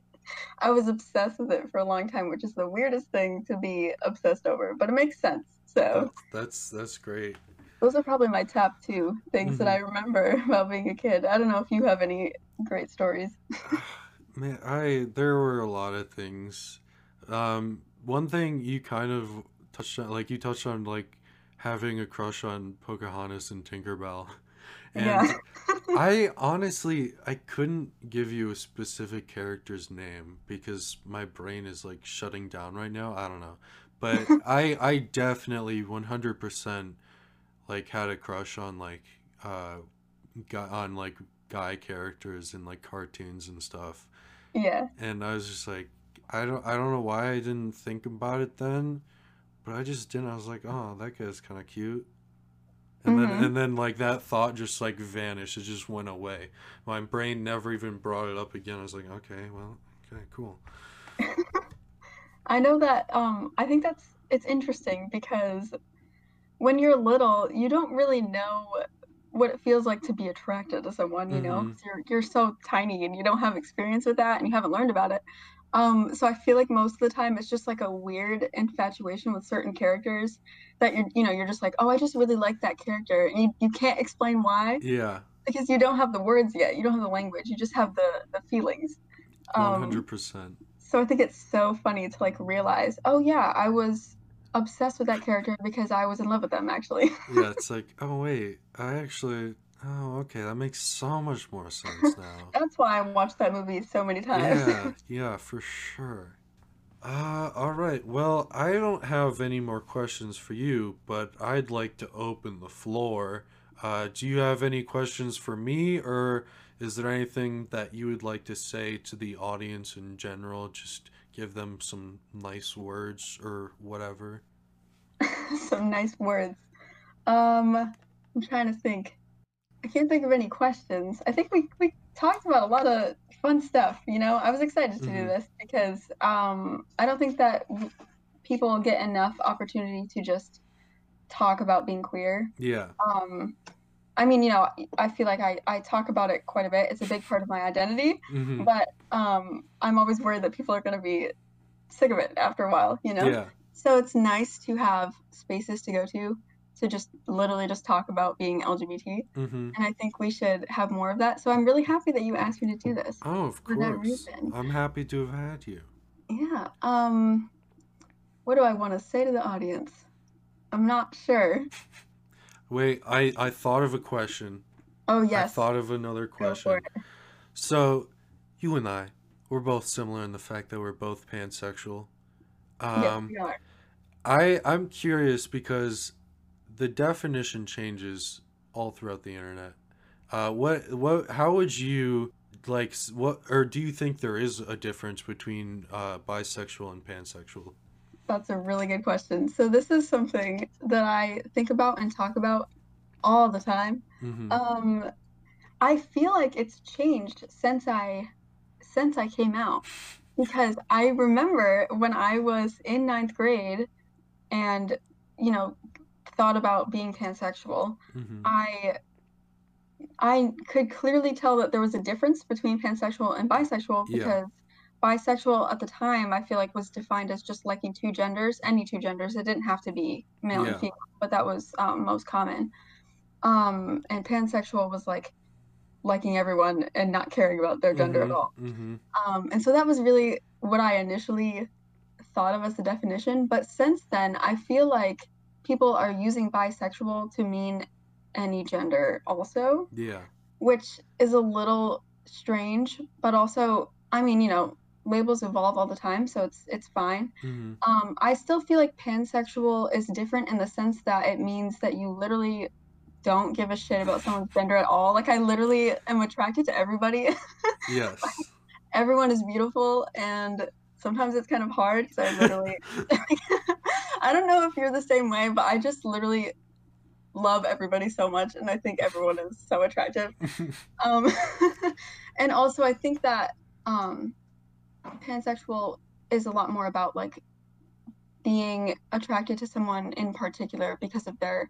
Speaker 2: I was obsessed with it for a long time, which is the weirdest thing to be obsessed over, but it makes sense. So
Speaker 1: That's that's that's great.
Speaker 2: those are probably my top two things that
Speaker 1: hmm
Speaker 2: I remember *laughs* about being a kid. I don't know if you have any great stories. *sighs*
Speaker 1: Man, I there were a lot of things. Um, one thing you kind of touched on, like you touched on, like having a crush on Pocahontas and Tinkerbell, and
Speaker 2: Yeah. *laughs*
Speaker 1: I honestly I couldn't give you a specific character's name because my brain is like shutting down right now. I don't know, but *laughs* I I definitely 100% like had a crush on like uh guy on like guy characters in like cartoons and stuff
Speaker 2: Yeah.
Speaker 1: and I was just like, I don't, I don't know why I didn't think about it then, but I just didn't. I was like, oh, that guy's kind of cute, and then,
Speaker 2: hmm
Speaker 1: and then like that thought just like vanished. It just went away. My brain never even brought it up again. I was like, okay, well, okay, cool. *laughs*
Speaker 2: I know that um I think that's it's interesting because when you're little, you don't really know what it feels like to be attracted to someone, you know,
Speaker 1: Mm-hmm.
Speaker 2: you're you're so tiny and you don't have experience with that and you haven't learned about it. Um, so I feel like most of the time it's just like a weird infatuation with certain characters that you're, you know, you're just like, oh, I just really like that character. And you, you can't explain why
Speaker 1: Yeah,
Speaker 2: because you don't have the words yet. You don't have the language. You just have the the feelings. Um,
Speaker 1: hundred percent.
Speaker 2: so I think it's so funny to like realize, oh yeah, I was obsessed with that character because I was in love with them actually.
Speaker 1: Yeah, *laughs* it's like, oh wait, I actually, oh okay, that makes so much more sense *laughs* now.
Speaker 2: That's why I watched that movie so many times.
Speaker 1: Yeah, *laughs* yeah, for sure. Uh, all right. Well, I don't have any more questions for you, but I'd like to open the floor. Uh, do you have any questions for me, or is there anything that you would like to say to the audience in general? Just give them some nice words or whatever. *laughs*
Speaker 2: Some nice words. Um, I'm trying to think. I can't think of any questions. I think we we talked about a lot of fun stuff, you know. I was excited to do
Speaker 1: hmm
Speaker 2: this because um I don't think that people get enough opportunity to just talk about being queer.
Speaker 1: Yeah.
Speaker 2: Um I mean, you know, I feel like I, I talk about it quite a bit. It's a big part of my identity,
Speaker 1: hmm
Speaker 2: but um, I'm always worried that people are going to be sick of it after a while, you know?
Speaker 1: Yeah.
Speaker 2: So it's nice to have spaces to go to to just literally just talk about being LGBT.
Speaker 1: hmm
Speaker 2: And I think we should have more of that. So I'm really happy that you asked me to do this
Speaker 1: Oh, of
Speaker 2: for that
Speaker 1: course.
Speaker 2: reason.
Speaker 1: I'm happy to have had you.
Speaker 2: Yeah. Um, what do I want to say to the audience? I'm not sure. *laughs*
Speaker 1: Wait, I I thought of a question.
Speaker 2: Oh, yes.
Speaker 1: I thought of another question. So, you and I, we're both similar in the fact that we're both pansexual.
Speaker 2: Yes,
Speaker 1: Um,
Speaker 2: we are.
Speaker 1: I I'm curious because the definition changes all throughout the internet. Uh, what what how would you like what or do you think there is a difference between uh, bisexual and pansexual?
Speaker 2: That's a really good question. So this is something that I think about and talk about all the time.
Speaker 1: Mm-hmm.
Speaker 2: Um, I feel like it's changed since I since I came out because I remember when I was in ninth grade and you know thought about being pansexual.
Speaker 1: Mm-hmm.
Speaker 2: I I could clearly tell that there was a difference between pansexual and bisexual
Speaker 1: Yeah.
Speaker 2: because bisexual at the time I feel like was defined as just liking two genders, any two genders. It didn't have to be male and female, but that was um, most common. Um, and pansexual was like liking everyone and not caring about their gender at
Speaker 1: Mm-hmm.
Speaker 2: all.
Speaker 1: Mm-hmm.
Speaker 2: Um, and so that was really what I initially thought of as the definition. But since then, I feel like people are using bisexual to mean any gender also,
Speaker 1: Yeah.
Speaker 2: which is a little strange, but also, I mean, you know, labels evolve all the time, so it's it's fine.
Speaker 1: Mm-hmm.
Speaker 2: Um, I still feel like pansexual is different in the sense that it means that you literally don't give a shit about someone's gender at all. Like I literally am attracted to everybody. *laughs*
Speaker 1: Yes.
Speaker 2: everyone is beautiful and sometimes it's kind of hard because I literally *laughs* I don't know if you're the same way, but I just literally love everybody so much, and I think everyone is so attractive. *laughs* Um, *laughs* and also, I think that um, pansexual is a lot more about like being attracted to someone in particular because of their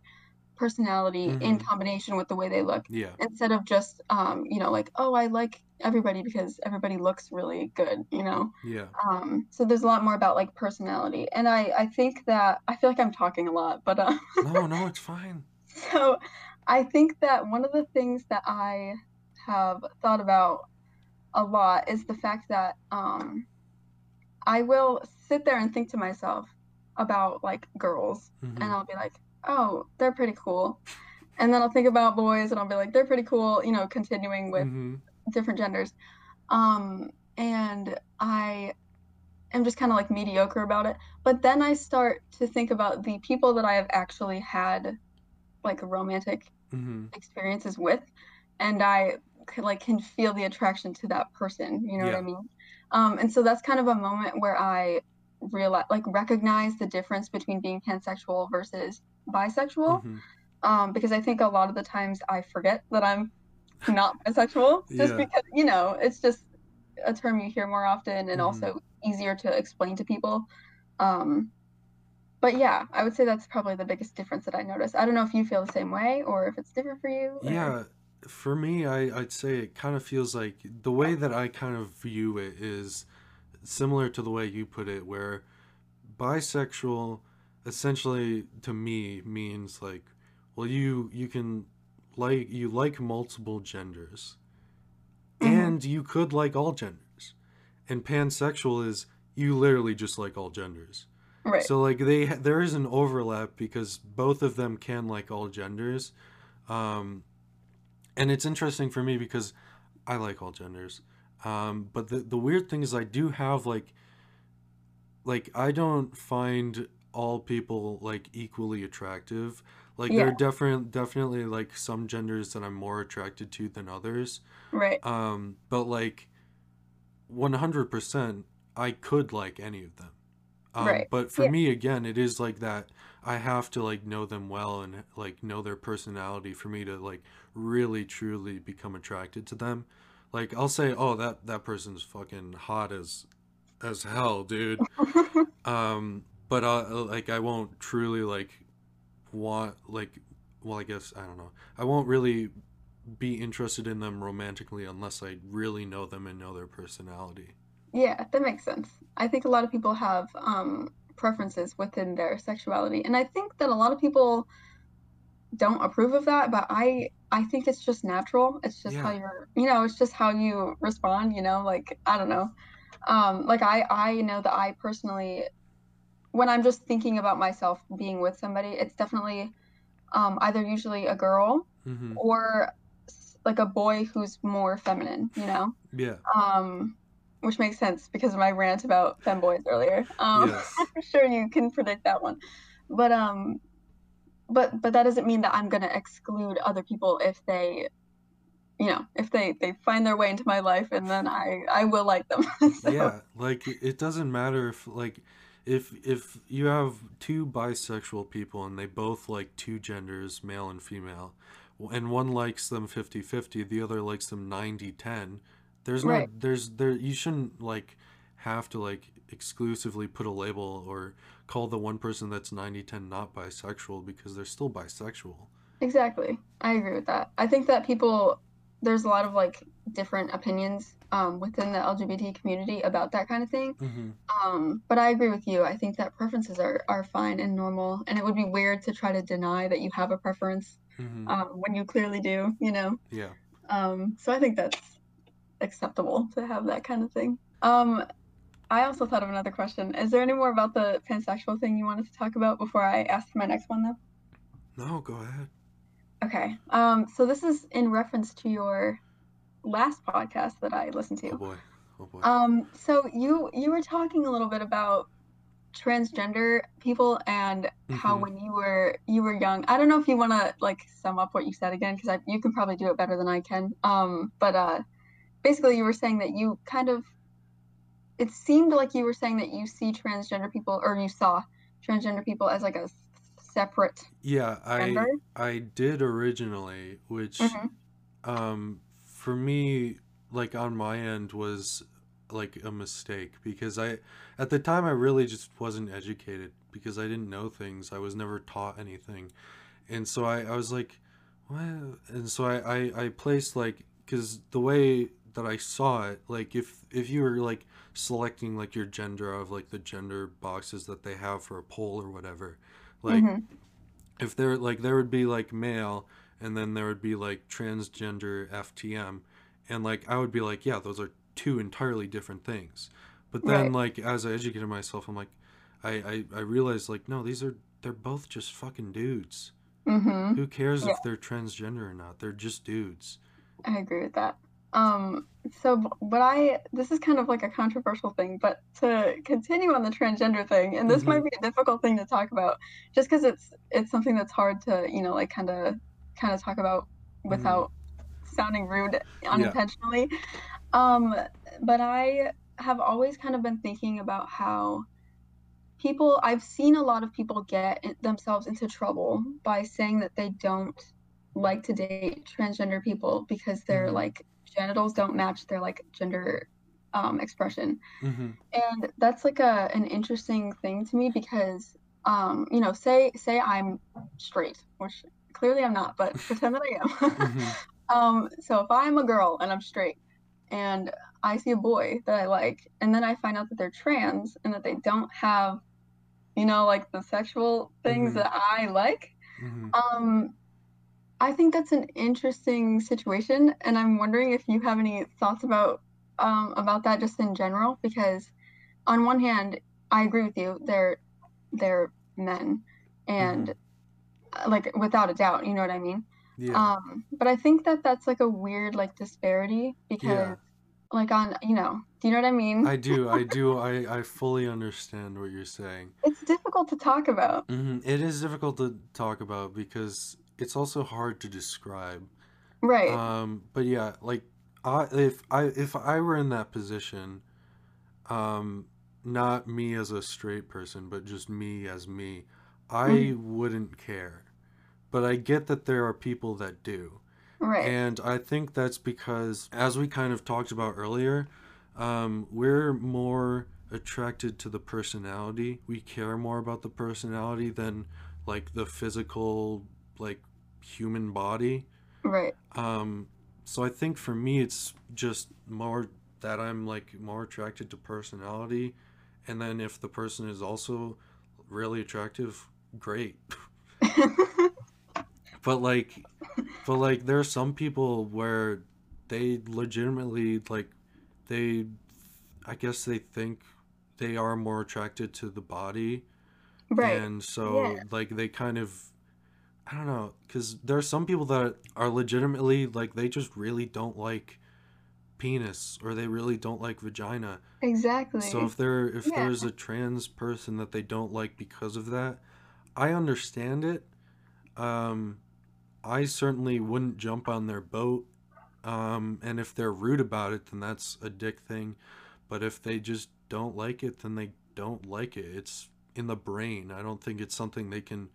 Speaker 2: personality in
Speaker 1: Mhm.
Speaker 2: combination with the way they look
Speaker 1: yeah.
Speaker 2: instead of just um you know like oh i like everybody because everybody looks really good you know
Speaker 1: Yeah.
Speaker 2: um so there's a lot more about like personality and i i think that i feel like i'm talking a lot but uh,
Speaker 1: No, no, it's fine. *laughs*
Speaker 2: so i think that one of the things that i have thought about a lot is the fact that um i will sit there and think to myself about like girls
Speaker 1: Mhm.
Speaker 2: and I'll be like, oh, they're pretty cool. And then I'll think about boys and I'll be like, they're pretty cool, you know, continuing with
Speaker 1: Mhm.
Speaker 2: different genders. Um, and I am just kind of like mediocre about it. But then I start to think about the people that I have actually had like romantic
Speaker 1: Mhm.
Speaker 2: experiences with, and I c- like can feel the attraction to that person. You know what I mean? Um, and so that's kind of a moment where I realize like recognize the difference between being pansexual versus bisexual.
Speaker 1: Mhm.
Speaker 2: Um, because I think a lot of the times I forget that I'm not bisexual, *laughs* just
Speaker 1: Yeah.
Speaker 2: because you know it's just a term you hear more often and
Speaker 1: Mhm.
Speaker 2: also easier to explain to people. Um, but yeah, I would say that's probably the biggest difference that I noticed. I don't know if you feel the same way or if it's different for you. or-
Speaker 1: Yeah, for me, I, I'd say it kind of feels like the way that I kind of view it is similar to the way you put it, where bisexual essentially to me means like, well, you you can like you like multiple genders,
Speaker 2: Mhm.
Speaker 1: and you could like all genders, and pansexual is you literally just like all genders.
Speaker 2: Right.
Speaker 1: So like they there is an overlap because both of them can like all genders. Um and it's interesting for me because I like all genders. Um but the the weird thing is I do have like like I don't find all people like equally attractive. Like there are different definitely like some genders that I'm more attracted to than others.
Speaker 2: right.
Speaker 1: Um but like 100% I could like any of them. Um,
Speaker 2: Right.
Speaker 1: but for
Speaker 2: Yeah.
Speaker 1: me again it is like that I have to like know them well and like know their personality for me to like really truly become attracted to them. Like I'll say, "Oh, that that person's fucking hot as as hell, dude." *laughs* Um but uh like I won't truly like want like well, I guess I don't know. I won't really be interested in them romantically unless I really know them and know their personality.
Speaker 2: Yeah, that makes sense. I think a lot of people have um, preferences within their sexuality, and I think that a lot of people don't approve of that, but I I think it's just natural. It's just how you're, you know, it's just how you respond, you know, like I don't know. Um, like I I know that I personally when I'm just thinking about myself being with somebody, it's definitely um, either usually a girl
Speaker 1: hmm
Speaker 2: or like a boy who's more feminine, you know?
Speaker 1: Yeah.
Speaker 2: um, which makes sense because of my rant about femboys earlier. Um,
Speaker 1: Yes. *laughs*
Speaker 2: I'm sure you can predict that one, but um, but but that doesn't mean that I'm gonna exclude other people if they, you know, if they they find their way into my life and then I I will like them. *laughs* so,
Speaker 1: Yeah, like it doesn't matter if like if if you have two bisexual people and they both like two genders, male and female, and one likes them 50-50, the other likes them 90-10, there's no
Speaker 2: Right.
Speaker 1: there's there you shouldn't like have to like exclusively put a label or call the one person that's 90-10 not bisexual because they're still bisexual.
Speaker 2: Exactly. I agree with that. I think that people, there's a lot of like different opinions um, within the LGBT community about that kind of thing.
Speaker 1: hmm
Speaker 2: Um, but I agree with you. I think that preferences are, are fine and normal, and it would be weird to try to deny that you have a preference
Speaker 1: hmm
Speaker 2: um, when you clearly do, you know?
Speaker 1: Yeah.
Speaker 2: Um, so I think that's acceptable to have that kind of thing. Um, I also thought of another question. Is there any more about the pansexual thing you wanted to talk about before I ask my next one, though?
Speaker 1: No, go ahead.
Speaker 2: Okay. Um, so this is in reference to your last podcast that I listened to.
Speaker 1: Oh boy. Oh boy.
Speaker 2: Um, so you you were talking a little bit about transgender people and how
Speaker 1: Mhm.
Speaker 2: when you were you were young. I don't know if you want to like sum up what you said again because you can probably do it better than I can. Um, but uh, basically you were saying that you kind of it seemed like you were saying that you see transgender people or you saw transgender people as like a separate
Speaker 1: Yeah, I. I did originally, which
Speaker 2: hmm
Speaker 1: um for me like on my end was like a mistake because I at the time I really just wasn't educated because I didn't know things. I was never taught anything. And so I, I was like, what? And so I, I, I placed like, because the way that I saw it, like if if you were like selecting like your gender of like the gender boxes that they have for a poll or whatever, like
Speaker 2: hmm
Speaker 1: if there like there would be like male and then there would be like transgender FTM and like I would be like yeah those are two entirely different things. But then
Speaker 2: Right.
Speaker 1: like as I educated myself I'm like I I, I realized like no these are they're both just fucking dudes.
Speaker 2: Hmm
Speaker 1: who cares
Speaker 2: Yeah,
Speaker 1: if they're transgender or not? They're just dudes.
Speaker 2: I agree with that. Um, so b- what I this is kind of like a controversial thing, but to continue on the transgender thing, and this
Speaker 1: mm-hmm.
Speaker 2: might be a difficult thing to talk about, just because it's it's something that's hard to, you know, like kind of kind of talk about
Speaker 1: mm-hmm
Speaker 2: without sounding rude
Speaker 1: yeah
Speaker 2: unintentionally. Um, but I have always kind of been thinking about how people I've seen a lot of people get themselves into trouble by saying that they don't like to date transgender people because their
Speaker 1: mm-hmm
Speaker 2: like genitals don't match their like gender um, expression.
Speaker 1: mm-hmm
Speaker 2: And that's like a an interesting thing to me because um, you know, say say I'm straight, which clearly I'm not, but *laughs* pretend that I am.
Speaker 1: mm-hmm. *laughs*
Speaker 2: Um, so if I'm a girl and I'm straight and I see a boy that I like, and then I find out that they're trans and that they don't have, you know, like the sexual things
Speaker 1: mm-hmm.
Speaker 2: that I like,
Speaker 1: mm-hmm.
Speaker 2: um, I think that's an interesting situation, and I'm wondering if you have any thoughts about um, about that just in general, because on one hand, I agree with you, they're they're men,
Speaker 1: mm-hmm
Speaker 2: and uh, like without a doubt, you know what I mean?
Speaker 1: yeah
Speaker 2: Um, but I think that that's like a weird like disparity because
Speaker 1: yeah
Speaker 2: like on, you know, do you know what I mean?
Speaker 1: I do I *laughs* do I I fully understand what you're saying
Speaker 2: It's difficult to talk about.
Speaker 1: hmm It is difficult to talk about because it's also hard to describe.
Speaker 2: Right.
Speaker 1: Um, but yeah, like I if I if I were in that position, um, not me as a straight person, but just me as me, I
Speaker 2: hmm
Speaker 1: wouldn't care. But I get that there are people that do.
Speaker 2: Right.
Speaker 1: And I think that's because, as we kind of talked about earlier, um, we're more attracted to the personality. We care more about the personality than like the physical, like human body.
Speaker 2: Right.
Speaker 1: Um, so I think for me, it's just more that I'm like more attracted to personality. And then if the person is also really attractive, great. *laughs* *laughs* But like, but like, there are some people where they legitimately like, they, I guess they think they are more attracted to the body,
Speaker 2: Right.
Speaker 1: and
Speaker 2: Yeah.
Speaker 1: so like they kind of, I don't know, because there are some people that are legitimately like they just really don't like penis or they really don't like vagina.
Speaker 2: Exactly.
Speaker 1: So if there if
Speaker 2: Yeah.
Speaker 1: there's a trans person that they don't like because of that, I understand it. Um, I certainly wouldn't jump on their boat. Um, and if they're rude about it, then that's a dick thing. But if they just don't like it, then they don't like it. It's in the brain. I don't think it's something they can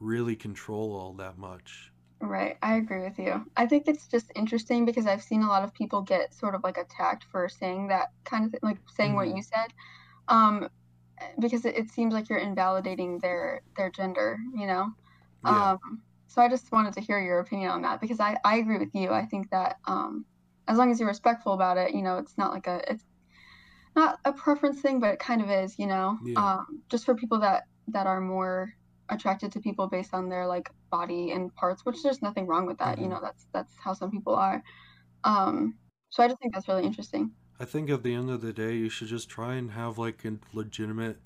Speaker 1: really control all that much.
Speaker 2: Right. I agree with you. I think it's just interesting because I've seen a lot of people get sort of like attacked for saying that kind of thing, like saying what
Speaker 1: hmm
Speaker 2: you said. Um, because it, it seems like you're invalidating their their gender, you know?
Speaker 1: Yeah.
Speaker 2: Um, so I just wanted to hear your opinion on that because I, I agree with you. I think that um, as long as you're respectful about it, you know, it's not like a it's not a preference thing, but it kind of is, you know.
Speaker 1: Yeah.
Speaker 2: Um, just for people that that are more attracted to people based on their like body and parts, which there's nothing wrong with that. You
Speaker 1: hmm
Speaker 2: know, that's that's how some people are. Um, so I just think that's really interesting.
Speaker 1: I think at the end of the day, you should just try and have like a legitimate,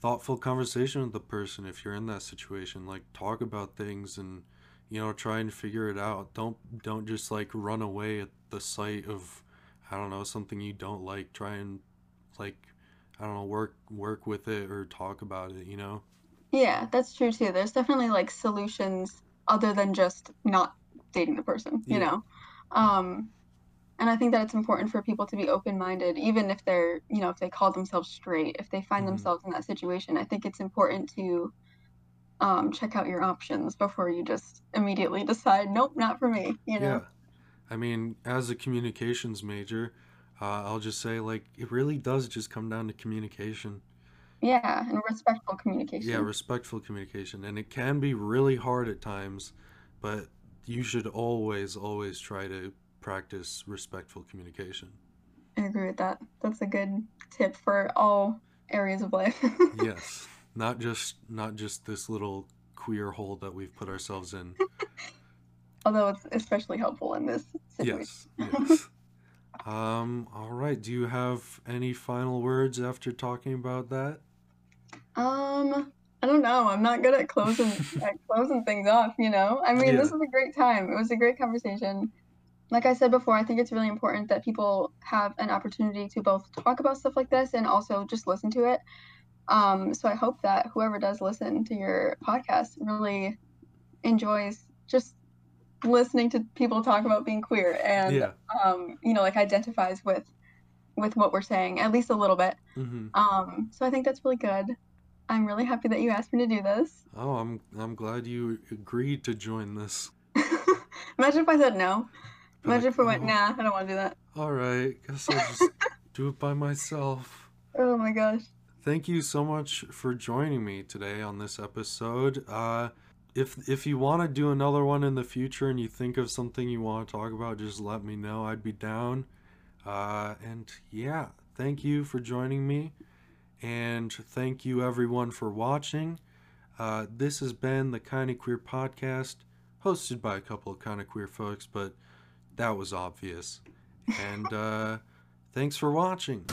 Speaker 1: thoughtful conversation with the person if you're in that situation. Like talk about things and you know try and figure it out. Don't don't just like run away at the sight of I don't know something you don't like. Try and like I don't know work work with it or talk about it. You know.
Speaker 2: Yeah, that's true too. There's definitely like solutions other than just not dating the person, you
Speaker 1: Yeah.
Speaker 2: know. Um, and I think that it's important for people to be open-minded, even if they're, you know, if they call themselves straight, if they find
Speaker 1: hmm
Speaker 2: themselves in that situation. I think it's important to um, check out your options before you just immediately decide, nope, not for me. You know?
Speaker 1: Yeah. I mean, as a communications major, uh, I'll just say, like, it really does just come down to communication.
Speaker 2: Yeah, and respectful communication.
Speaker 1: Yeah, respectful communication. And it can be really hard at times, but you should always, always try to practice respectful communication.
Speaker 2: I agree with that. That's a good tip for all areas of life. *laughs*
Speaker 1: Yes. Not just not just this little queer hole that we've put ourselves in. *laughs*
Speaker 2: Although it's especially helpful in this situation.
Speaker 1: Yes. Yes. *laughs* Um, all right. Do you have any final words after talking about that?
Speaker 2: Um, I don't know. I'm not good at closing at closing things off, you know. I mean, this
Speaker 1: Yeah.
Speaker 2: was a great time. It was a great conversation. Like I said before, I think it's really important that people have an opportunity to both talk about stuff like this and also just listen to it. Um, so I hope that whoever does listen to your podcast really enjoys just listening to people talk about being queer and
Speaker 1: Yeah.
Speaker 2: um, you know, like identifies with with what we're saying at least a little bit.
Speaker 1: hmm
Speaker 2: Um, so I think that's really good. I'm really happy that you asked me to do this.
Speaker 1: Oh, I'm I'm glad you agreed to join this. *laughs*
Speaker 2: Imagine if I said no. Imagine
Speaker 1: like,
Speaker 2: if I went,
Speaker 1: "Oh,
Speaker 2: nah, I don't want to do that.
Speaker 1: All right. Guess I'll just *laughs* do it by myself.
Speaker 2: Oh my gosh.
Speaker 1: Thank you so much for joining me today on this episode. Uh, if if you want to do another one in the future and you think of something you want to talk about, just let me know. I'd be down. Uh, and yeah, thank you for joining me, and thank you everyone for watching. Uh, this has been the Kind of Queer podcast, hosted by a couple of kind of queer folks, but that was obvious. And uh, thanks for watching.